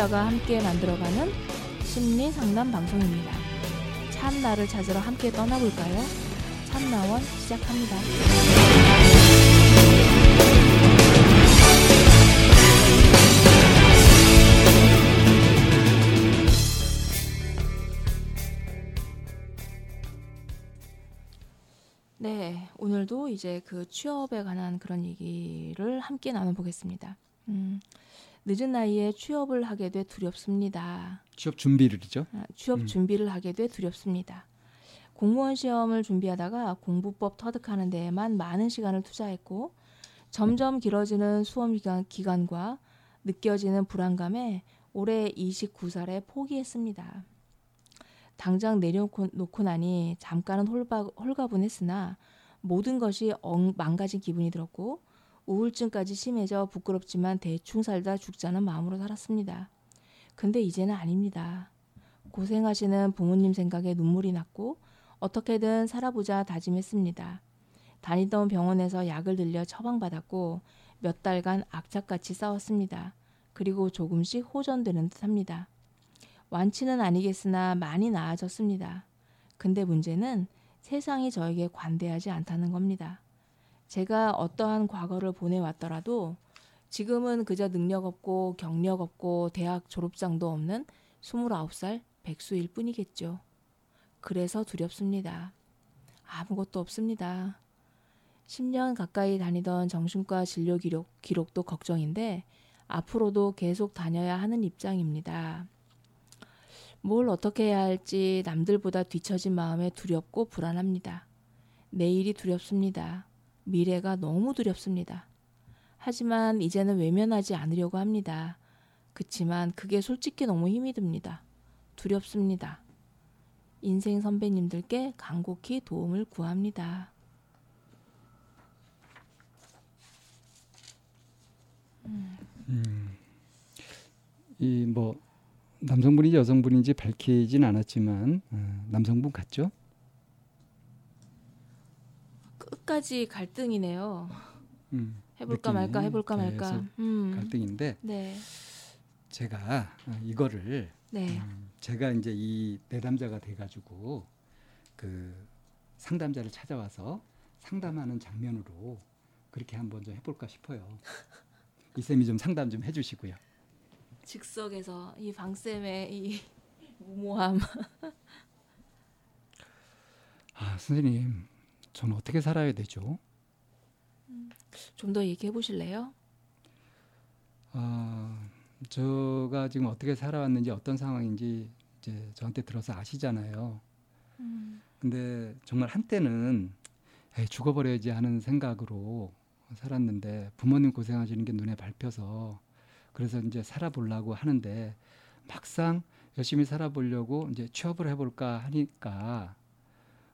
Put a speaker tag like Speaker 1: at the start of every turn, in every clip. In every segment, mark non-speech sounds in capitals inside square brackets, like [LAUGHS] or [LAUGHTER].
Speaker 1: 청취자가 함께 만들어가는 심리 상담 방송입니다. 참나를 찾으러 함께 떠나볼까요? 참나원 시작합니다. 네, 오늘도 이제 그 취업에 관한 그런 얘기를 함께 나눠보겠습니다. 음, 늦은 나이에 취업을 하게 돼 두렵습니다.
Speaker 2: 취업 준비를이죠.
Speaker 1: 아, 취업
Speaker 2: 음.
Speaker 1: 준비를 하게 돼 두렵습니다. 공무원 시험을 준비하다가 공부법 터득하는 데에만 많은 시간을 투자했고 점점 길어지는 수험 기간, 기간과 느껴지는 불안감에 올해 29살에 포기했습니다. 당장 내려놓고 놓고 나니 잠깐은 홀바, 홀가분했으나 모든 것이 엉, 망가진 기분이 들었고 우울증까지 심해져 부끄럽지만 대충 살다 죽자는 마음으로 살았습니다. 근데 이제는 아닙니다. 고생하시는 부모님 생각에 눈물이 났고 어떻게든 살아보자 다짐했습니다. 다니던 병원에서 약을 들려 처방받았고 몇 달간 악착같이 싸웠습니다. 그리고 조금씩 호전되는 듯 합니다. 완치는 아니겠으나 많이 나아졌습니다. 근데 문제는 세상이 저에게 관대하지 않다는 겁니다. 제가 어떠한 과거를 보내왔더라도 지금은 그저 능력 없고 경력 없고 대학 졸업장도 없는 29살 백수일 뿐이겠죠. 그래서 두렵습니다. 아무것도 없습니다. 10년 가까이 다니던 정신과 진료 기록, 기록도 걱정인데 앞으로도 계속 다녀야 하는 입장입니다. 뭘 어떻게 해야 할지 남들보다 뒤처진 마음에 두렵고 불안합니다. 내일이 두렵습니다. 미래가 너무 두렵습니다. 하지만 이제는 외면하지 않으려고 합니다. 그치만 그게 솔직히 너무 힘이 듭니다. 두렵습니다. 인생 선배님들께 간곡히 도움을 구합니다.
Speaker 2: 이뭐 남성분인지 여성분인지 밝히진 않았지만 어, 남성분 같죠?
Speaker 1: 끝까지 갈등이네요.
Speaker 2: 음,
Speaker 1: 해볼까 말까 해볼까 말까. 음.
Speaker 2: 갈등인데
Speaker 1: 네,
Speaker 2: 제가 어, 이거를
Speaker 1: 네,
Speaker 2: 음, 제가 이제 이 내담자가 돼가지고 그 상담자를 찾아와서 상담하는 장면으로 그렇게 한번 좀 해볼까 싶어요. [LAUGHS] 이 쌤이 좀 상담 좀 해주시고요.
Speaker 1: 즉석에서 이 방 쌤의 이 [LAUGHS] 무모함.
Speaker 2: 아 선생님, 저는 어떻게 살아야 되죠?
Speaker 1: 좀더 얘기해 보실래요?
Speaker 2: 아, 제가 지금 어떻게 살아왔는지 어떤 상황인지 이제 저한테 들어서 아시잖아요.
Speaker 1: 음,
Speaker 2: 근데 정말 한때는 에이, 죽어버려야지 하는 생각으로 살았는데 부모님 고생하시는 게 눈에 밟혀서 그래서 이제 살아보려고 하는데 막상 열심히 살아보려고 이제 취업을 해볼까 하니까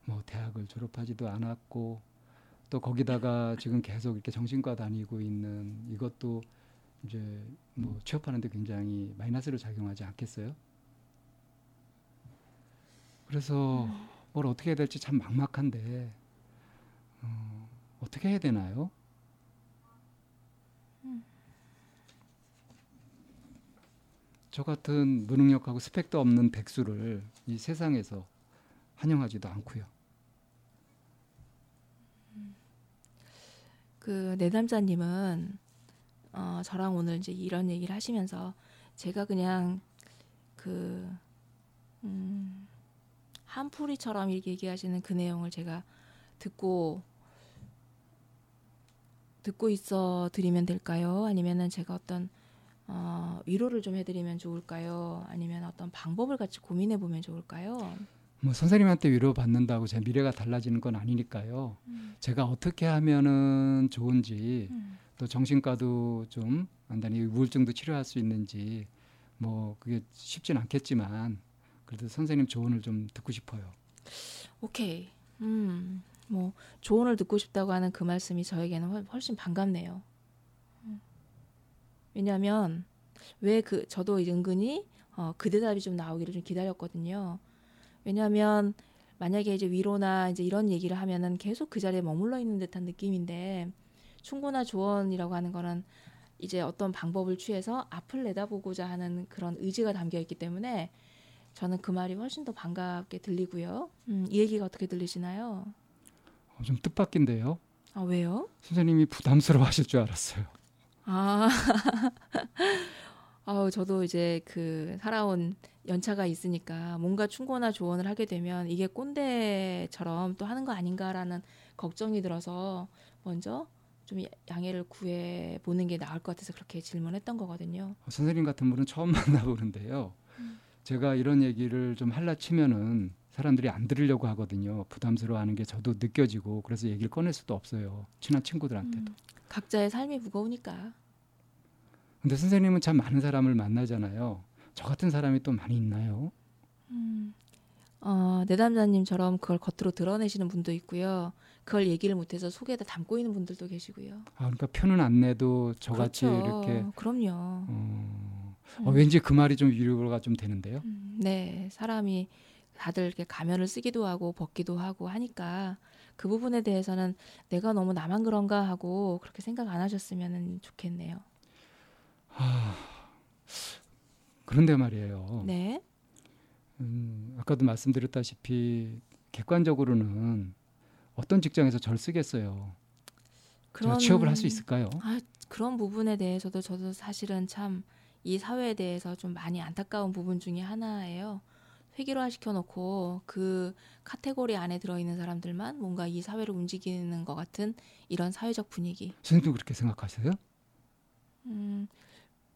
Speaker 2: 뭐 대학을 졸업하지도 않았고 또 거기다가 지금 계속 이렇게 정신과 다니고 있는 이것도 이제 뭐 취업하는데 굉장히 마이너스로 작용하지 않겠어요? 그래서 뭘 어떻게 해야 될지 참 막막한데 어, 어떻게 해야 되나요? 저 같은 무능력하고 스펙도 없는 백수를 이 세상에서 환영하지도 않고요.
Speaker 1: 그 내담자님은 어, 저랑 오늘 이제 이런 얘기를 하시면서 제가 그냥 그 음, 한풀이처럼 이렇게 얘기하시는 그 내용을 제가 듣고 듣고 있어 드리면 될까요? 아니면은 제가 어떤 어, 위로를 좀 해드리면 좋을까요? 아니면 어떤 방법을 같이 고민해 보면 좋을까요?
Speaker 2: 뭐 선생님한테 위로 받는다고 제 미래가 달라지는 건 아니니까요. 제가 어떻게 하면은 좋은지
Speaker 1: 음.
Speaker 2: 또 정신과도 좀 간단히 우울증도 치료할 수 있는지 뭐 그게 쉽진 않겠지만 그래도 선생님 조언을 좀 듣고 싶어요.
Speaker 1: 오케이. 음, 뭐 조언을 듣고 싶다고 하는 그 말씀이 저에게는 훨- 훨씬 반갑네요. 음. 왜냐하면 왜 그 저도 은근히 어, 그 대답이 좀 나오기를 좀 기다렸거든요. 왜냐하면 만약에 이제 위로나 이제 이런 얘기를 하면은 계속 그 자리에 머물러 있는 듯한 느낌인데 충고나 조언이라고 하는 거는 이제 어떤 방법을 취해서 앞을 내다보고자 하는 그런 의지가 담겨 있기 때문에 저는 그 말이 훨씬 더 반갑게 들리고요. 음, 이 얘기가 어떻게 들리시나요?
Speaker 2: 어, 좀 뜻밖인데요.
Speaker 1: 아 왜요?
Speaker 2: 선생님이 부담스러워하실 줄 알았어요.
Speaker 1: 아, [LAUGHS] 아우 저도 이제 그 살아온 연차가 있으니까 뭔가 충고나 조언을 하게 되면 이게 꼰대처럼 또 하는 거 아닌가라는 걱정이 들어서 먼저 좀 양해를 구해 보는 게 나을 것 같아서 그렇게 질문했던 거거든요.
Speaker 2: 어, 선생님 같은 분은 처음 [LAUGHS] 만나보는데요.
Speaker 1: 음.
Speaker 2: 제가 이런 얘기를 좀 할라 치면은 사람들이 안 들으려고 하거든요. 부담스러워하는 게 저도 느껴지고 그래서 얘기를 꺼낼 수도 없어요. 친한 친구들한테도.
Speaker 1: 음, 각자의 삶이 무거우니까.
Speaker 2: 근데 선생님은 참 많은 사람을 만나잖아요. 저 같은 사람이 또 많이 있나요?
Speaker 1: 음, 어, 내담자님처럼 그걸 겉으로 드러내시는 분도 있고요. 그걸 얘기를 못해서 속에다 담고 있는 분들도 계시고요.
Speaker 2: 아, 그러니까 표는 안 내도 저같이
Speaker 1: 그렇죠.
Speaker 2: 이렇게
Speaker 1: 그럼요.
Speaker 2: 어,
Speaker 1: 음.
Speaker 2: 어, 왠지 그 말이 좀 위로가 좀 되는데요.
Speaker 1: 음, 네, 사람이 다들 이렇게 가면을 쓰기도 하고 벗기도 하고 하니까 그 부분에 대해서는 내가 너무 나만 그런가 하고 그렇게 생각 안 하셨으면 좋겠네요.
Speaker 2: 그런데 말이에요.
Speaker 1: 네,
Speaker 2: 음, 아까도 말씀드렸다시피 객관적으로는 어떤 직장에서 절 쓰겠어요. 제가 취업을 할 수 있을까요?
Speaker 1: 아, 그런 부분에 대해서도 저도 사실은 참 이 사회에 대해서 좀 많이 안타까운 부분 중에 하나예요. 회기화 시켜놓고 그 카테고리 안에 들어있는 사람들만 뭔가 이 사회를 움직이는 것 같은 이런 사회적 분위기.
Speaker 2: 선생님도 그렇게 생각하세요?
Speaker 1: 음,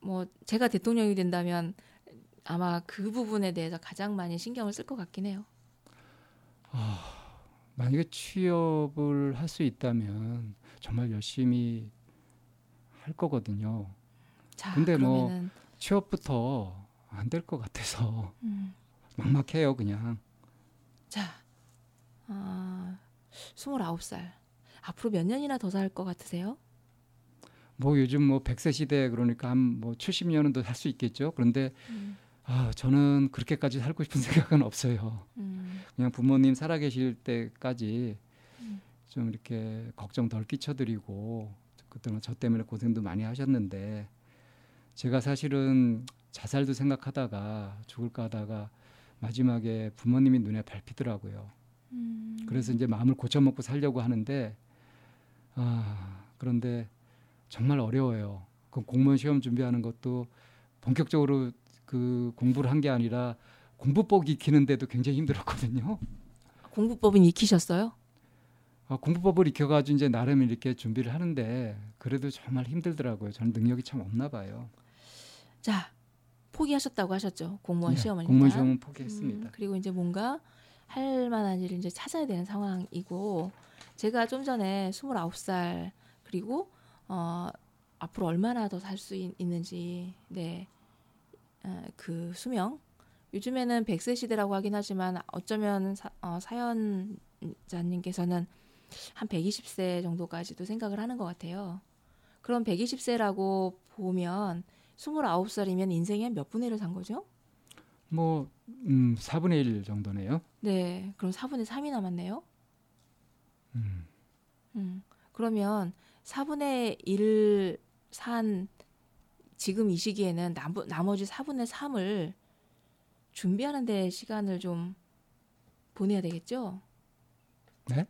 Speaker 1: 뭐 제가 대통령이 된다면 아마 그 부분에 대해서 가장 많이 신경을 쓸 것 같긴 해요.
Speaker 2: 만약에 취업을 할 수 있다면 정말 열심히 할 거거든요.
Speaker 1: 자,
Speaker 2: 근데 뭐
Speaker 1: 그러면은
Speaker 2: 취업부터 안 될 것 같아서
Speaker 1: 음,
Speaker 2: 막막해요, 그냥.
Speaker 1: 자, 아, 29살. 앞으로 몇 년이나 더 살 것 같으세요?
Speaker 2: 뭐 요즘 뭐 100세 시대 그러니까 한 뭐 70년은 더 살 수 있겠죠. 그런데
Speaker 1: 음,
Speaker 2: 아, 저는 그렇게까지 살고 싶은 [LAUGHS] 생각은 없어요.
Speaker 1: 음,
Speaker 2: 그냥 부모님 살아계실 때까지
Speaker 1: 음.
Speaker 2: 좀 이렇게 걱정 덜 끼쳐드리고 그동안 저 때문에 고생도 많이 하셨는데 제가 사실은 자살도 생각하다가 죽을까 하다가 마지막에 부모님이 눈에 밟히더라고요.
Speaker 1: 음.
Speaker 2: 그래서 이제 마음을 고쳐먹고 살려고 하는데 아 그런데 정말 어려워요. 그 공무원 시험 준비하는 것도 본격적으로 그 공부를 한 게 아니라 공부법 익히는데도 굉장히 힘들었거든요.
Speaker 1: 공부법은 익히셨어요?
Speaker 2: 아, 공부법을 익혀가지고 이제 나름 이렇게 준비를 하는데 그래도 정말 힘들더라고요. 저는 능력이 참 없나 봐요.
Speaker 1: 자, 포기하셨다고 하셨죠. 공무원
Speaker 2: 네,
Speaker 1: 시험을
Speaker 2: 공무원. 시험은 포기했습니다.
Speaker 1: 음, 그리고 이제 뭔가 할 만한 일을 이제 찾아야 되는 상황이고 제가 좀 전에 29살 그리고 어 앞으로 얼마나 더 살 수 있는지 네. 어, 그 수명 요즘에는 100세 시대라고 하긴 하지만 어쩌면 사, 어, 사연자님께서는 한 120세 정도까지도 생각을 하는 것 같아요. 그럼 120세라고 보면 29살이면 인생의 몇 분의 1을 산 거죠?
Speaker 2: 뭐 음, 4분의 1 정도네요.
Speaker 1: 네, 그럼 4분의 3이 남았네요.
Speaker 2: 음,
Speaker 1: 음, 그러면 4분의 1을 산 지금 이 시기에는 남, 나머지 4분의 3을 준비하는 데 시간을 좀 보내야 되겠죠?
Speaker 2: 네?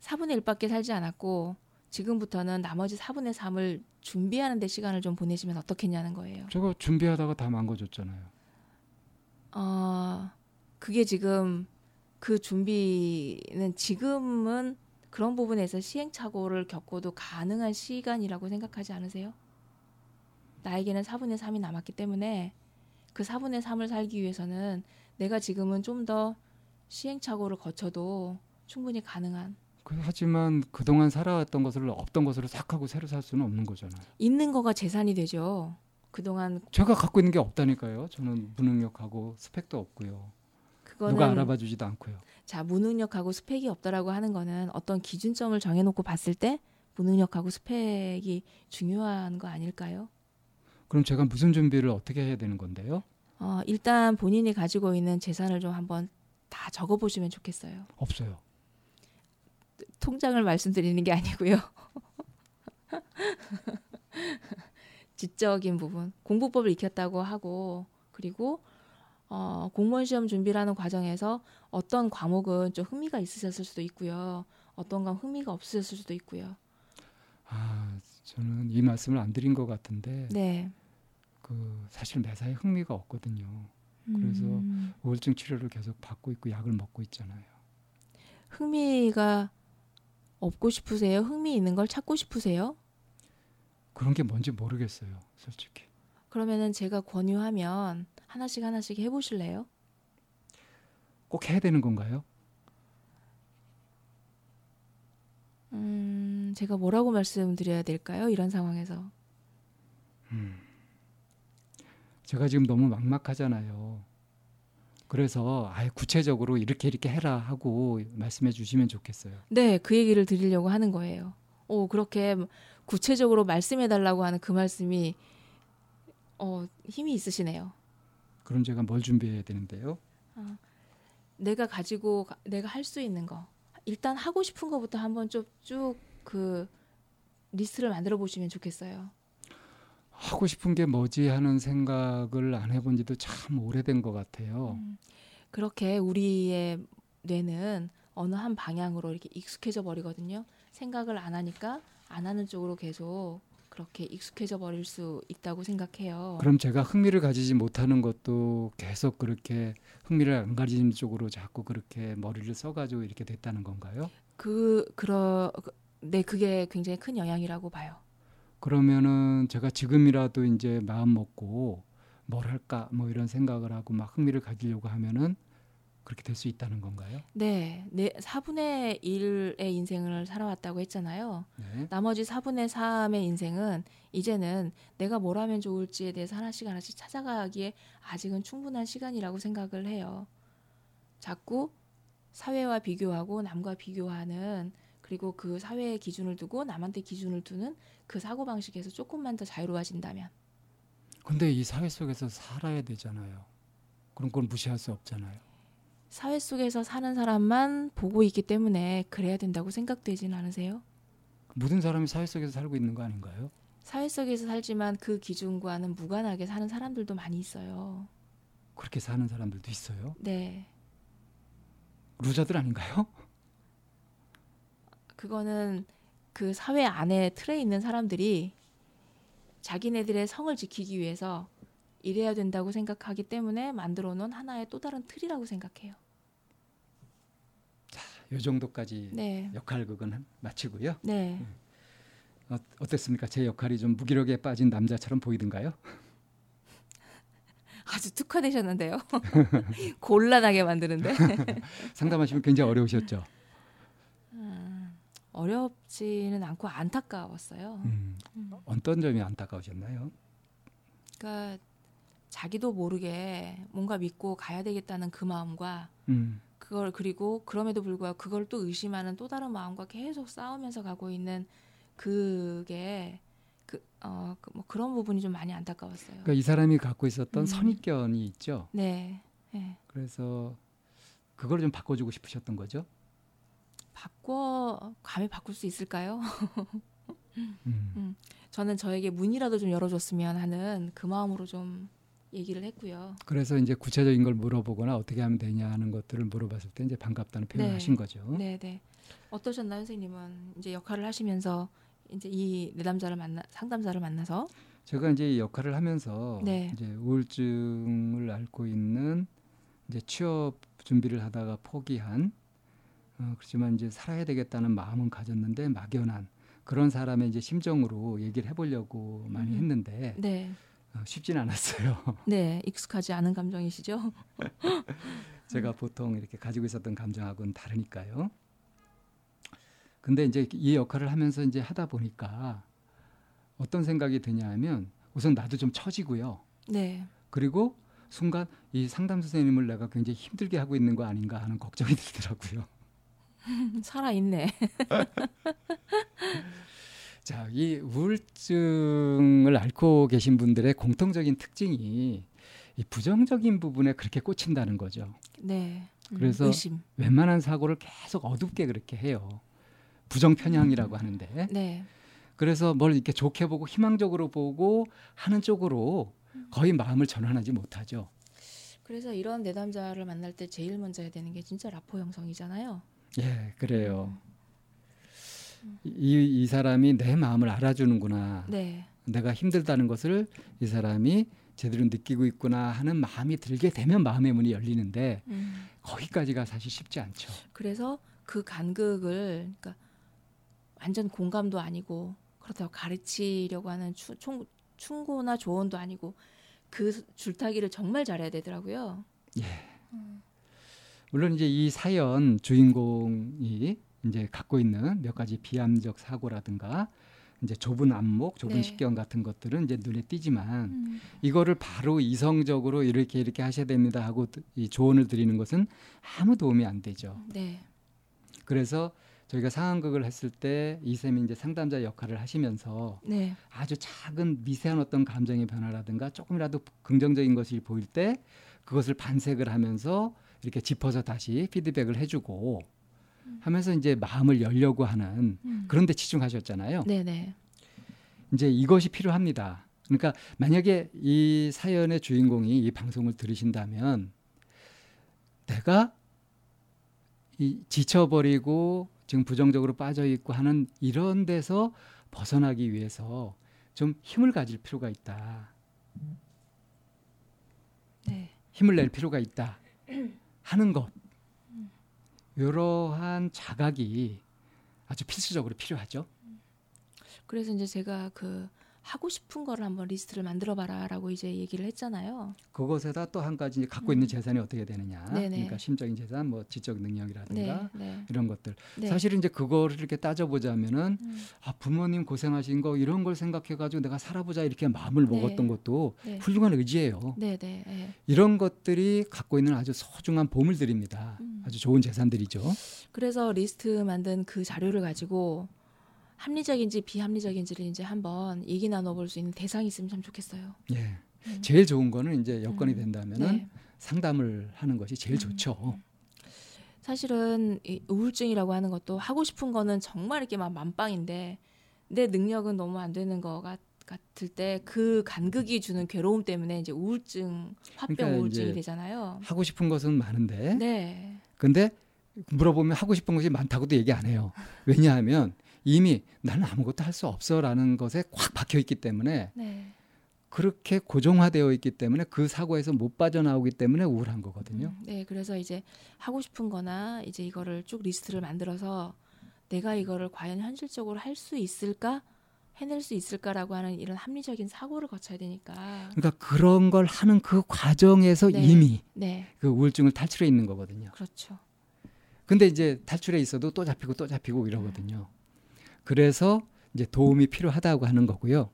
Speaker 1: 4분의 1밖에 살지 않았고 지금부터는 나머지 4분의 3을 준비하는 데 시간을 좀 보내시면 어떻겠냐는 거예요.
Speaker 2: 저거 준비하다가 다 망가졌잖아요.
Speaker 1: 어, 그게 지금 그 준비는 지금은 그런 부분에서 시행착오를 겪어도 가능한 시간이라고 생각하지 않으세요? 나에게는 4분의 3이 남았기 때문에 그 4분의 3을 살기 위해서는 내가 지금은 좀 더 시행착오를 거쳐도 충분히 가능한
Speaker 2: 그, 하지만 그동안 살아왔던 것을 없던 것으로 싹 하고 새로 살 수는 없는 거잖아요.
Speaker 1: 있는 거가 재산이 되죠. 그동안
Speaker 2: 제가 갖고 있는 게 없다니까요. 저는 무능력하고 스펙도 없고요.
Speaker 1: 그거는
Speaker 2: 누가 알아봐 주지도 않고요.
Speaker 1: 자 무능력하고 스펙이 없다라고 하는 거는 어떤 기준점을 정해놓고 봤을 때 무능력하고 스펙이 중요한 거 아닐까요?
Speaker 2: 그럼 제가 무슨 준비를 어떻게 해야 되는 건데요?
Speaker 1: 어, 일단 본인이 가지고 있는 재산을 좀 한번 다 적어 보시면 좋겠어요.
Speaker 2: 없어요.
Speaker 1: 통장을 말씀드리는 게 아니고요. [LAUGHS] 지적인 부분 공부법을 익혔다고 하고 그리고 어, 공무원 시험 준비라는 과정에서 어떤 과목은 좀 흥미가 있으셨을 수도 있고요. 어떤 건 흥미가 없으셨을 수도 있고요.
Speaker 2: 아, 저는 이 말씀을 안 드린 것 같은데
Speaker 1: 네.
Speaker 2: 그 사실 매사에 흥미가 없거든요. 그래서
Speaker 1: 음,
Speaker 2: 우울증 치료를 계속 받고 있고 약을 먹고 있잖아요.
Speaker 1: 흥미가 없고 싶으세요? 흥미 있는 걸 찾고 싶으세요?
Speaker 2: 그런 게 뭔지 모르겠어요, 솔직히.
Speaker 1: 그러면은 제가 권유하면 하나씩 하나씩 해보실래요?
Speaker 2: 꼭 해야 되는 건가요?
Speaker 1: 음, 제가 뭐라고 말씀드려야 될까요? 이런 상황에서.
Speaker 2: 제가 지금 너무 막막하잖아요. 그래서 아예 구체적으로 이렇게 이렇게 해라 하고 말씀해 주시면 좋겠어요.
Speaker 1: 네, 그 얘기를 드리려고 하는 거예요. 오, 그렇게 구체적으로 말씀해 달라고 하는 그 말씀이 어, 힘이 있으시네요.
Speaker 2: 그럼 제가 뭘 준비해야 되는데요?
Speaker 1: 내가 가지고 가- 내가 할 수 있는 거. 일단 하고 싶은 거부터 한번 쭉그 리스트를 만들어 보시면 좋겠어요.
Speaker 2: 하고 싶은 게 뭐지 하는 생각을 안 해본 지도 참 오래된 것 같아요.
Speaker 1: 음, 그렇게 우리의 뇌는 어느 한 방향으로 이렇게 익숙해져 버리거든요. 생각을 안 하니까 안 하는 쪽으로 계속 그렇게 익숙해져 버릴 수 있다고 생각해요.
Speaker 2: 그럼 제가 흥미를 가지지 못하는 것도 계속 그렇게 흥미를 안 가지는 쪽으로 자꾸 그렇게 머리를 써가지고 이렇게 됐다는 건가요?
Speaker 1: 그 그러 네 그게 굉장히 큰 영향이라고 봐요.
Speaker 2: 그러면은 제가 지금이라도 이제 마음 먹고 뭘 할까 뭐 이런 생각을 하고 막 흥미를 가지려고 하면은 그렇게 될 수 있다는 건가요?
Speaker 1: 네, 네 4분의 1의 인생을 살아왔다고 했잖아요.
Speaker 2: 네.
Speaker 1: 나머지 4분의 3의 인생은 이제는 내가 뭘 하면 좋을지에 대해서 하나씩 하나씩 찾아가기에 아직은 충분한 시간이라고 생각을 해요. 자꾸 사회와 비교하고 남과 비교하는 그리고 그 사회의 기준을 두고 남한테 기준을 두는 그 사고 방식에서 조금만 더 자유로워진다면
Speaker 2: 근데 이 사회 속에서 살아야 되잖아요. 그런 걸 무시할 수 없잖아요.
Speaker 1: 사회 속에서 사는 사람만 보고 있기 때문에 그래야 된다고 생각되지는 않으세요?
Speaker 2: 모든 사람이 사회 속에서 살고 있는 거 아닌가요?
Speaker 1: 사회 속에서 살지만 그 기준과는 무관하게 사는 사람들도 많이 있어요.
Speaker 2: 그렇게 사는 사람들도 있어요.
Speaker 1: 네.
Speaker 2: 루저들 아닌가요?
Speaker 1: 그거는 그 사회 안에 틀에 있는 사람들이 자기네들의 성을 지키기 위해서 이래야 된다고 생각하기 때문에 만들어 놓은 하나의 또 다른 틀이라고 생각해요.
Speaker 2: 이 정도까지
Speaker 1: 네.
Speaker 2: 역할극은 마치고요.
Speaker 1: 네.
Speaker 2: 어, 어땠습니까? 제 역할이 좀 무기력에 빠진 남자처럼 보이던가요? [LAUGHS]
Speaker 1: 아주 특화되셨는데요. [LAUGHS] 곤란하게 만드는데. [LAUGHS]
Speaker 2: 상담하시면 굉장히 어려우셨죠.
Speaker 1: 어렵지는 않고 안타까웠어요.
Speaker 2: 음, 어떤 점이 안타까우셨나요?
Speaker 1: 그러니까 자기도 모르게 뭔가 믿고 가야 되겠다는 그 마음과
Speaker 2: 음,
Speaker 1: 그걸 그리고 그럼에도 불구하고 그걸 또 의심하는 또 다른 마음과 계속 싸우면서 가고 있는 그게 그어뭐 그런 부분이 좀 많이 안타까웠어요.
Speaker 2: 그러니까 이 사람이 갖고 있었던
Speaker 1: 음.
Speaker 2: 선입견이 있죠.
Speaker 1: 네, 네.
Speaker 2: 그래서 그걸 좀 바꿔주고 싶으셨던 거죠.
Speaker 1: 바꿔 감히 바꿀 수 있을까요? [LAUGHS]
Speaker 2: 음.
Speaker 1: 저는 저에게 문이라도 좀 열어줬으면 하는 그 마음으로 좀 얘기를 했고요.
Speaker 2: 그래서 이제 구체적인 걸 물어보거나 어떻게 하면 되냐 하는 것들을 물어봤을 때 이제 반갑다는 표현을
Speaker 1: 네.
Speaker 2: 하신 거죠.
Speaker 1: 네, 네. 어떠셨나요, 선생님은 이제 역할을 하시면서 이제 이 내담자를 만나 상담자를 만나서
Speaker 2: 제가 이제 이 역할을 하면서
Speaker 1: 네.
Speaker 2: 이제 우울증을 앓고 있는 이제 취업 준비를 하다가 포기한 어, 그렇지만 이제 살아야 되겠다는 마음은 가졌는데 막연한 그런 사람의 이제 심정으로 얘기를 해보려고 많이
Speaker 1: 음.
Speaker 2: 했는데
Speaker 1: 네,
Speaker 2: 어, 쉽진 않았어요. [LAUGHS]
Speaker 1: 네 익숙하지 않은 감정이시죠? [LAUGHS]
Speaker 2: 제가 보통 이렇게 가지고 있었던 감정하고는 다르니까요. 근데 이제 이 역할을 하면서 이제 하다 보니까 어떤 생각이 드냐하면 우선 나도 좀 처지고요.
Speaker 1: 네,
Speaker 2: 그리고 순간 이 상담 선생님을 내가 굉장히 힘들게 하고 있는 거 아닌가 하는 걱정이 [LAUGHS] 들더라고요.
Speaker 1: 살아 있네.
Speaker 2: 자, 이 우울증을 앓고 계신 분들의 공통적인 특징이 이 부정적인 부분에 그렇게 꽂힌다는 거죠.
Speaker 1: 네. 음,
Speaker 2: 그래서
Speaker 1: 의심.
Speaker 2: 웬만한 사고를 계속 어둡게 그렇게 해요. 부정 편향이라고 하는데
Speaker 1: 네,
Speaker 2: 그래서 뭘 이렇게 좋게 보고 희망적으로 보고 하는 쪽으로 거의 마음을 전환하지 못하죠.
Speaker 1: 그래서 이런 내담자를 만날 때 제일 먼저 해야 되는 게 진짜 라포 형성이잖아요.
Speaker 2: 예, 그래요. 이, 이 사람이 내 마음을 알아주는구나.
Speaker 1: 네.
Speaker 2: 내가 힘들다는 것을 이 사람이 제대로 느끼고 있구나 하는 마음이 들게 되면 마음의 문이 열리는데
Speaker 1: 음.
Speaker 2: 거기까지가 사실 쉽지 않죠.
Speaker 1: 그래서 그 간극을 그러니까 완전 공감도 아니고 그렇다고 가르치려고 하는 추, 총, 충고나 조언도 아니고 그 줄타기를 정말 잘해야 되더라고요.
Speaker 2: 물론 이제 이 사연 주인공이 이제 갖고 있는 몇 가지 비암적 사고라든가 이제 좁은 안목, 좁은
Speaker 1: 네.
Speaker 2: 식견 같은 것들은 이제 눈에 띄지만
Speaker 1: 음.
Speaker 2: 이거를 바로 이성적으로 이렇게 이렇게 하셔야 됩니다 하고 이 조언을 드리는 것은 아무 도움이 안 되죠.
Speaker 1: 네.
Speaker 2: 그래서 저희가 상황극을 했을 때 이쌤이 이제 상담자 역할을 하시면서
Speaker 1: 네.
Speaker 2: 아주 작은 미세한 어떤 감정의 변화라든가 조금이라도 긍정적인 것이 보일 때 그것을 반색을 하면서 이렇게 짚어서 다시 피드백을 해주고 하면서 이제 마음을 열려고 하는
Speaker 1: 음.
Speaker 2: 그런 데 치중하셨잖아요.
Speaker 1: 네, 네.
Speaker 2: 이제 이것이 필요합니다. 그러니까 만약에 이 사연의 주인공이 이 방송을 들으신다면 내가 이 지쳐버리고 지금 부정적으로 빠져 있고 하는 이런 데서 벗어나기 위해서 좀 힘을 가질 필요가 있다.
Speaker 1: 네.
Speaker 2: 힘을 낼 필요가 있다 하는 것 이러한 자각이 아주 필수적으로 필요하죠.
Speaker 1: 그래서 이제 제가 그 하고 싶은 거를 한번 리스트를 만들어 봐라라고 이제 얘기를 했잖아요.
Speaker 2: 그것에다 또 한 가지 이제 갖고 있는 재산이 어떻게 되느냐.
Speaker 1: 음. 네네.
Speaker 2: 그러니까 심적인 재산, 뭐 지적
Speaker 1: 네.
Speaker 2: 능력이라든가
Speaker 1: 네.
Speaker 2: 이런 것들.
Speaker 1: 네.
Speaker 2: 사실은 이제 그거를 이렇게 따져보자면은
Speaker 1: 음.
Speaker 2: 아 부모님 고생하신 거 이런 걸 생각해가지고 내가 살아보자 이렇게 마음을
Speaker 1: 네.
Speaker 2: 먹었던 것도
Speaker 1: 네.
Speaker 2: 훌륭한 의지예요.
Speaker 1: 네, 네. 네.
Speaker 2: 이런 것들이 갖고 있는 아주 소중한 보물들입니다.
Speaker 1: 음.
Speaker 2: 아주 좋은 재산들이죠.
Speaker 1: 그래서 리스트 만든 그 자료를 가지고 합리적인지 비합리적인지를 이제 한번 얘기 나눠볼 수 있는 대상이 있으면 참 좋겠어요.
Speaker 2: 예.
Speaker 1: 음.
Speaker 2: 제일 좋은 거는 이제 여건이
Speaker 1: 음.
Speaker 2: 된다면은
Speaker 1: 네.
Speaker 2: 상담을 하는 것이 제일
Speaker 1: 음.
Speaker 2: 좋죠.
Speaker 1: 사실은 이 우울증이라고 하는 것도 하고 싶은 거는 정말 이렇게 막 만빵인데 내 능력은 너무 안 되는 거 같, 같을 때 그 간극이 주는 괴로움 때문에 이제 우울증, 화병
Speaker 2: 그러니까
Speaker 1: 우울증이 되잖아요.
Speaker 2: 하고 싶은 것은 많은데
Speaker 1: 네.
Speaker 2: 근데 물어보면 하고 싶은 것이 많다고도 얘기 안 해요. 왜냐하면 이미 나는 아무것도 할 수 없어라는 것에 꽉 박혀 있기 때문에
Speaker 1: 네.
Speaker 2: 그렇게 고정화되어 있기 때문에 그 사고에서 못 빠져나오기 때문에 우울한 거거든요.
Speaker 1: 음, 네, 그래서 이제 하고 싶은 거나 이제 이거를 쭉 리스트를 만들어서 내가 이거를 과연 현실적으로 할 수 있을까? 해낼 수 있을까라고 하는 이런 합리적인 사고를 거쳐야 되니까.
Speaker 2: 그러니까 그런 걸 하는 그 과정에서
Speaker 1: 네.
Speaker 2: 이미
Speaker 1: 네,
Speaker 2: 그 우울증을 탈출해 있는 거거든요.
Speaker 1: 그렇죠.
Speaker 2: 근데 이제 탈출해 있어도 또 잡히고 또 잡히고 이러거든요. 그래서 이제 도움이 필요하다고 하는 거고요.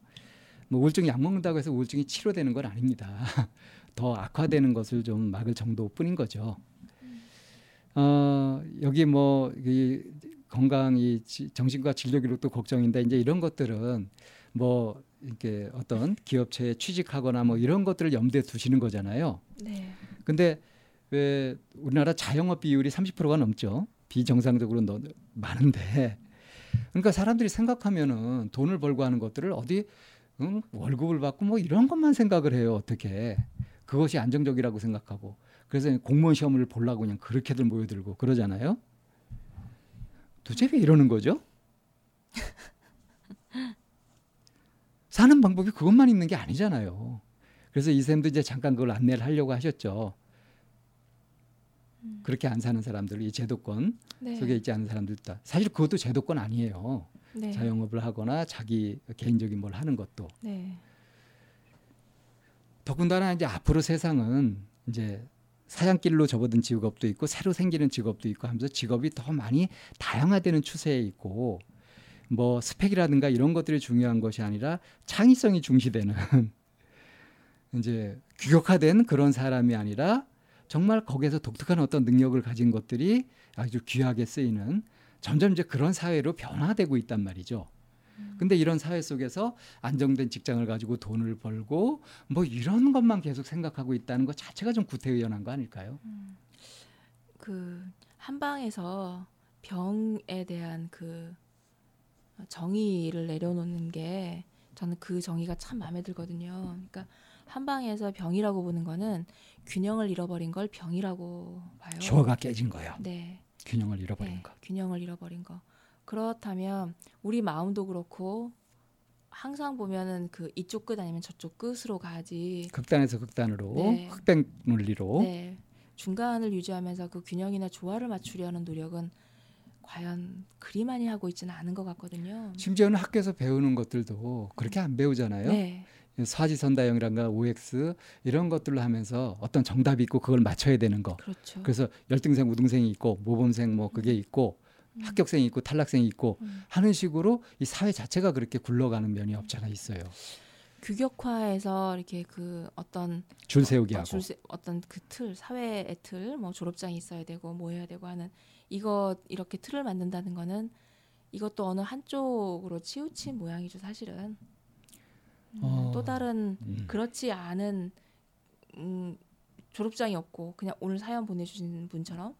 Speaker 2: 뭐 우울증 약 먹는다고 해서 우울증이 치료되는 건 아닙니다. [LAUGHS] 더 악화되는 것을 좀 막을 정도뿐인 거죠. 어, 여기 뭐 이 건강 이 지- 정신과 진료 기록도 걱정인데 이제 이런 것들은 뭐 이렇게 어떤 기업체에 취직하거나 뭐 이런 것들을 염두에 두시는 거잖아요.
Speaker 1: 네,
Speaker 2: 근데 왜 우리나라 자영업 비율이 30%가 넘죠. 비정상적으로 너, 많은데. 그러니까 사람들이 생각하면은 돈을 벌고 하는 것들을 어디 응? 월급을 받고 뭐 이런 것만 생각을 해요. 어떻게 그것이 안정적이라고 생각하고 그래서 공무원 시험을 보려고 그냥 그렇게들 모여들고 그러잖아요. 도대체 왜 이러는 거죠? 사는 방법이 그것만 있는 게 아니잖아요. 그래서 이 쌤도 이제 잠깐 그걸 안내를 하려고 하셨죠. 그렇게 안 사는 사람들, 이 제도권
Speaker 1: 네,
Speaker 2: 속에 있지 않은 사람들다. 사실 그것도 제도권 아니에요.
Speaker 1: 네,
Speaker 2: 자영업을 하거나 자기 개인적인 뭘 하는 것도.
Speaker 1: 네,
Speaker 2: 더군다나 이제 앞으로 세상은 이제 사냥길로 접어든 직업도 있고 새로 생기는 직업도 있고 하면서 직업이 더 많이 다양화되는 추세에 있고 뭐 스펙이라든가 이런 것들이 중요한 것이 아니라 창의성이 중시되는 [LAUGHS] 이제 규격화된 그런 사람이 아니라 정말 거기에서 독특한 어떤 능력을 가진 것들이 아주 귀하게 쓰이는 점점 이제 그런 사회로 변화되고 있단 말이죠. 근데 이런 사회 속에서 안정된 직장을 가지고 돈을 벌고 뭐 이런 것만 계속 생각하고 있다는 것 자체가 좀 구태의연한 거 아닐까요?
Speaker 1: 그 한방에서 병에 대한 그 정의를 내려놓는 게 저는 그 정의가 참 마음에 들거든요. 그러니까 한방에서 병이라고 보는 거는 균형을 잃어버린 걸 병이라고 봐요.
Speaker 2: 조화가 깨진 거예요.
Speaker 1: 네.
Speaker 2: 균형을 잃어버린
Speaker 1: 네,
Speaker 2: 거.
Speaker 1: 균형을 잃어버린 거. 그렇다면 우리 마음도 그렇고 항상 보면은 그 이쪽 끝 아니면 저쪽 끝으로 가지.
Speaker 2: 극단에서 극단으로
Speaker 1: 네.
Speaker 2: 흑백 논리로
Speaker 1: 네. 중간을 유지하면서 그 균형이나 조화를 맞추려는 노력은 과연 그리 많이 하고 있지는 않은 것 같거든요.
Speaker 2: 심지어는 학교에서 배우는 것들도 그렇게 안 배우잖아요.
Speaker 1: 네.
Speaker 2: 사지선다형이란가 OX 이런 것들로 하면서 어떤 정답이 있고 그걸 맞춰야 되는 거.
Speaker 1: 그렇죠.
Speaker 2: 그래서 열등생, 우등생이 있고 모범생 뭐 그게 있고
Speaker 1: 음.
Speaker 2: 합격생이 있고 탈락생이 있고
Speaker 1: 음.
Speaker 2: 하는 식으로 이 사회 자체가 그렇게 굴러가는 면이 없잖아 있어요.
Speaker 1: 규격화해서 이렇게 그 어떤
Speaker 2: 줄 세우기
Speaker 1: 어,
Speaker 2: 하고.
Speaker 1: 줄세, 어떤 그 틀, 사회의 틀, 뭐 졸업장이 있어야 되고 뭐 해야 되고 하는 이거 이렇게 틀을 만든다는 거는 이것도 어느 한쪽으로 치우친 모양이죠, 사실은. 음,
Speaker 2: 어.
Speaker 1: 또 다른
Speaker 2: 음.
Speaker 1: 그렇지 않은 음, 졸업장이 없고 그냥 오늘 사연 보내주신 분처럼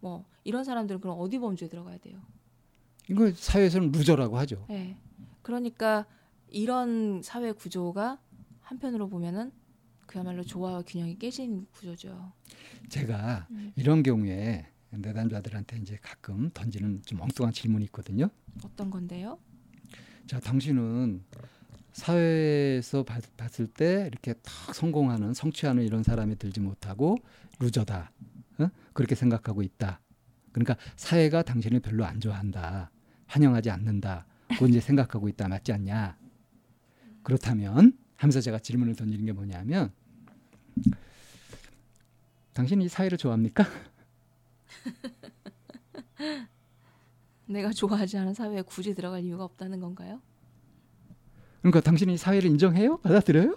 Speaker 1: 뭐 이런 사람들은 그럼 어디 범주에 들어가야 돼요?
Speaker 2: 이거 사회에서는 루저라고 하죠.
Speaker 1: 네. 그러니까 이런 사회 구조가 한편으로 보면은 그야말로 조화와 균형이 깨진 구조죠.
Speaker 2: 제가
Speaker 1: 음.
Speaker 2: 이런 경우에 내담자들한테 이제 가끔 던지는 좀 엉뚱한 질문이 있거든요.
Speaker 1: 어떤 건데요?
Speaker 2: 자, 당신은 사회에서 봤, 봤을 때 이렇게 딱 성공하는 성취하는 이런 사람이 들지 못하고 루저다. 어? 그렇게 생각하고 있다. 그러니까 사회가 당신을 별로 안 좋아한다. 환영하지 않는다. 그건 이제 생각하고 있다. 맞지 않냐? 그렇다면 하면서 제가 질문을 던지는 게 뭐냐면 당신이 이 사회를 좋아합니까? [LAUGHS]
Speaker 1: 내가 좋아하지 않은 사회에 굳이 들어갈 이유가 없다는 건가요?
Speaker 2: 그러니까 당신이 이 사회를 인정해요? 받아들여요?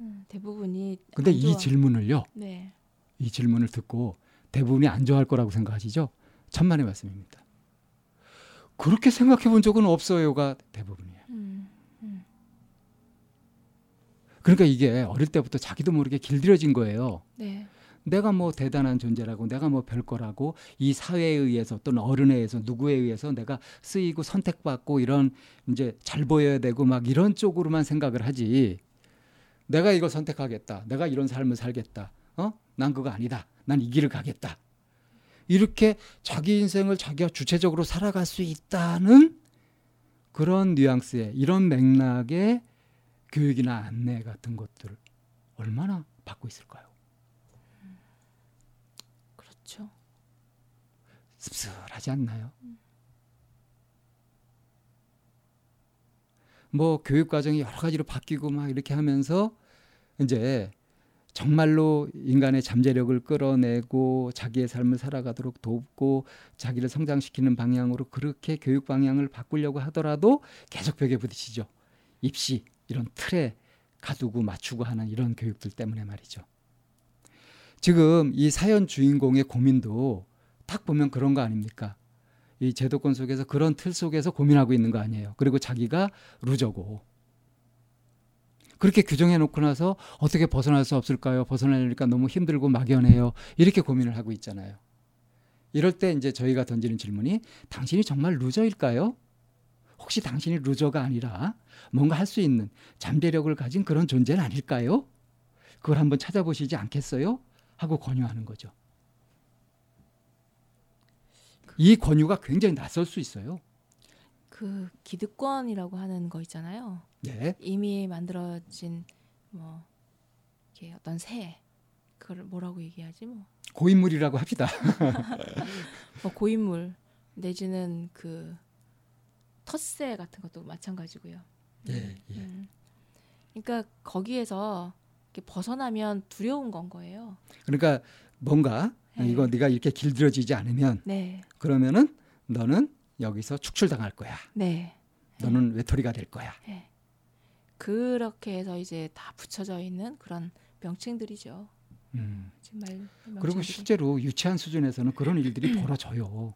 Speaker 1: 음, 대부분이
Speaker 2: 근데
Speaker 1: 안
Speaker 2: 이. 질문을요.
Speaker 1: 네.
Speaker 2: 이 질문을 듣고 대부분이 안 좋아할 거라고 생각하시죠? 천만의 말씀입니다. 그렇게 생각해 본 적은 없어요가 대부분이에요.
Speaker 1: 음, 음,
Speaker 2: 그러니까 이게 어릴 때부터 자기도 모르게 길들여진 거예요.
Speaker 1: 네.
Speaker 2: 내가 뭐 대단한 존재라고 내가 뭐 별거라고 이 사회에 의해서 또는 어른에 의해서 누구에 의해서 내가 쓰이고 선택받고 이런 이제 잘 보여야 되고 막 이런 쪽으로만 생각을 하지. 내가 이거 선택하겠다. 내가 이런 삶을 살겠다. 어? 난 그거 아니다. 난 이 길을 가겠다. 이렇게 자기 인생을 자기가 주체적으로 살아갈 수 있다는 그런 뉘앙스의 이런 맥락의 교육이나 안내 같은 것들을 얼마나 받고 있을까요?
Speaker 1: 그렇죠.
Speaker 2: 씁쓸하지 않나요? 뭐 교육 과정이 여러 가지로 바뀌고 막 이렇게 하면서 이제 정말로 인간의 잠재력을 끌어내고 자기의 삶을 살아가도록 돕고 자기를 성장시키는 방향으로 그렇게 교육 방향을 바꾸려고 하더라도 계속 벽에 부딪히죠. 입시 이런 틀에 가두고 맞추고 하는 이런 교육들 때문에 말이죠. 지금 이 사연 주인공의 고민도 딱 보면 그런 거 아닙니까? 이 제도권 속에서 그런 틀 속에서 고민하고 있는 거 아니에요. 그리고 자기가 루저고. 그렇게 규정해 놓고 나서 어떻게 벗어날 수 없을까요? 벗어나려니까 너무 힘들고 막연해요. 이렇게 고민을 하고 있잖아요. 이럴 때 이제 저희가 던지는 질문이 당신이 정말 루저일까요? 혹시 당신이 루저가 아니라 뭔가 할 수 있는 잠재력을 가진 그런 존재는 아닐까요? 그걸 한번 찾아보시지 않겠어요? 하고 권유하는 거죠. 이 권유가 굉장히 낯설 수 있어요.
Speaker 1: 그 기득권이라고 하는 거 있잖아요.
Speaker 2: 네.
Speaker 1: 이미 만들어진 뭐 이렇게 어떤 새 그걸 뭐라고 얘기하지 뭐,
Speaker 2: 고인물이라고 합시다. [LAUGHS]
Speaker 1: 뭐 고인물 내지는 그 텃새 같은 것도 마찬가지고요.
Speaker 2: 예, 예.
Speaker 1: 음. 그러니까 거기에서 벗어나면 두려운 건 거예요.
Speaker 2: 그러니까 뭔가
Speaker 1: 네.
Speaker 2: 이거 네가 이렇게 길들여지지 않으면
Speaker 1: 네,
Speaker 2: 그러면은 너는 여기서 축출당할 거야.
Speaker 1: 네,
Speaker 2: 너는 외톨이가 될 거야.
Speaker 1: 네. 그렇게 해서 이제 다 붙여져 있는 그런 명칭들이죠.
Speaker 2: 음.
Speaker 1: 정말
Speaker 2: 그리고
Speaker 1: 명칭들이.
Speaker 2: 실제로 유치한 수준에서는 그런 일들이 벌어져요.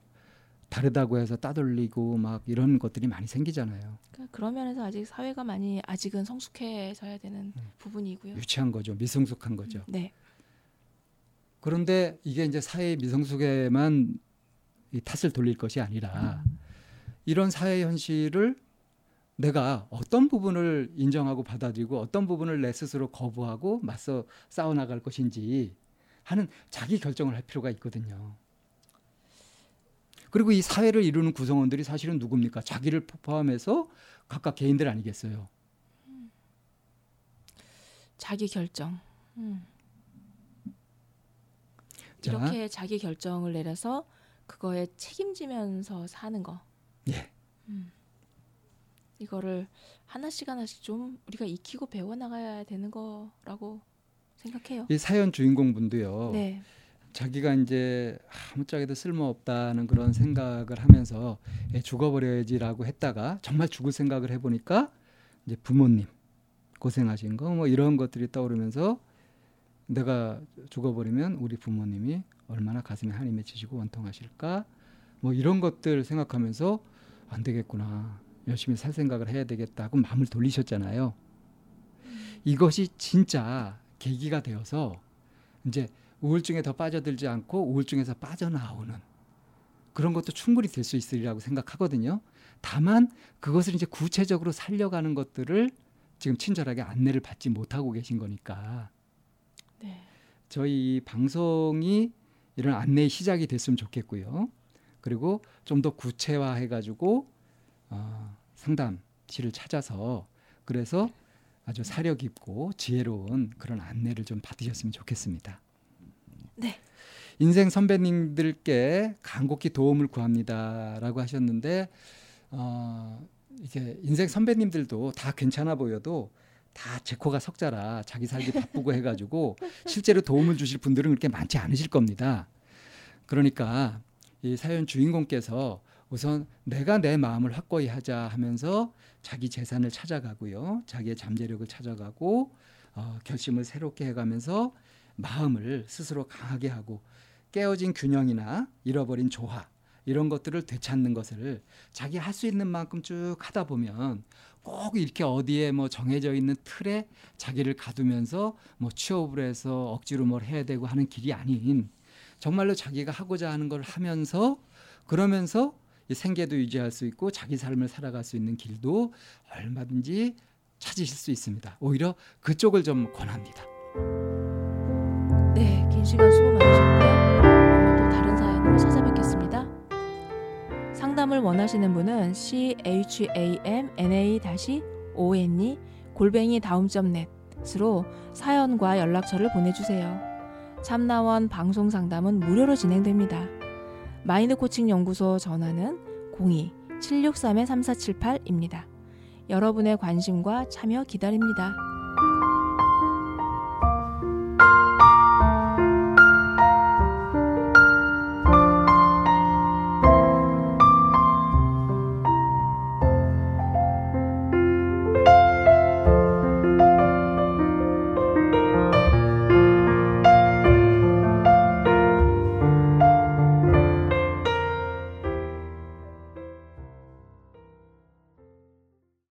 Speaker 2: 다르다고 해서 따돌리고 막 이런 것들이 많이 생기잖아요.
Speaker 1: 그러니까 그런 면에서 아직 사회가 많이 아직은 성숙해져야 되는
Speaker 2: 음.
Speaker 1: 부분이고요.
Speaker 2: 유치한 거죠. 미성숙한 거죠.
Speaker 1: 네,
Speaker 2: 그런데 이게 이제 사회 미성숙에만 이 탓을 돌릴 것이 아니라 이런 사회 현실을 내가 어떤 부분을 인정하고 받아들이고 어떤 부분을 내 스스로 거부하고 맞서 싸워 나갈 것인지 하는 자기 결정을 할 필요가 있거든요. 그리고 이 사회를 이루는 구성원들이 사실은 누굽니까? 자기를 포함해서 각각 개인들 아니겠어요.
Speaker 1: 자기 결정. 음.
Speaker 2: 자.
Speaker 1: 이렇게 자기 결정을 내려서 그거에 책임지면서 사는 거.
Speaker 2: 예.
Speaker 1: 음. 이거를 하나씩 하나씩 좀 우리가 익히고 배워 나가야 되는 거라고 생각해요.
Speaker 2: 이 사연 주인공 분도요.
Speaker 1: 네.
Speaker 2: 자기가 이제 아무짝에도 쓸모없다는 그런 생각을 하면서 예, 죽어버려야지라고 했다가 정말 죽을 생각을 해보니까 이제 부모님 고생하신 거 뭐 이런 것들이 떠오르면서 내가 죽어버리면 우리 부모님이 얼마나 가슴에 한이 맺히시고 원통하실까 뭐 이런 것들 생각하면서 안 되겠구나 열심히 살 생각을 해야 되겠다고 마음을 돌리셨잖아요. 이것이 진짜 계기가 되어서 이제 우울증에 더 빠져들지 않고 우울증에서 빠져나오는 그런 것도 충분히 될 수 있으리라고 생각하거든요. 다만 그것을 이제 구체적으로 살려가는 것들을 지금 친절하게 안내를 받지 못하고 계신 거니까
Speaker 1: 네.
Speaker 2: 저희 방송이 이런 안내의 시작이 됐으면 좋겠고요. 그리고 좀 더 구체화해 가지고 어, 상담실을 찾아서 그래서 아주 사려 깊고 지혜로운 그런 안내를 좀 받으셨으면 좋겠습니다.
Speaker 1: 네.
Speaker 2: 인생 선배님들께 간곡히 도움을 구합니다라고 하셨는데 어, 이게 인생 선배님들도 다 괜찮아 보여도 다 제 코가 석자라 자기 살기 [LAUGHS] 바쁘고 해가지고 실제로 도움을 주실 분들은 그렇게 많지 않으실 겁니다. 그러니까 이 사연 주인공께서 우선 내가 내 마음을 확고히 하자 하면서 자기 재산을 찾아가고요. 자기의 잠재력을 찾아가고 어, 결심을 새롭게 해가면서 마음을 스스로 강하게 하고 깨어진 균형이나 잃어버린 조화 이런 것들을 되찾는 것을 자기 할 수 있는 만큼 쭉 하다 보면 꼭 이렇게 어디에 뭐 정해져 있는 틀에 자기를 가두면서 뭐 취업을 해서 억지로 뭘 해야 되고 하는 길이 아닌 정말로 자기가 하고자 하는 걸 하면서 그러면서 이 생계도 유지할 수 있고 자기 삶을 살아갈 수 있는 길도 얼마든지 찾으실 수 있습니다. 오히려 그쪽을 좀 권합니다.
Speaker 1: 시간 수고 많으셨고요. 또 다른 사연으로 찾아뵙겠습니다. 상담을 원하시는 분은 c h a m n a o n e 골뱅이 다음점넷으로 사연과 연락처를 보내주세요. 참나원 방송 상담은 무료로 진행됩니다. 마인드 코칭 연구소 전화는 02-763-3478입니다. 여러분의 관심과 참여 기다립니다.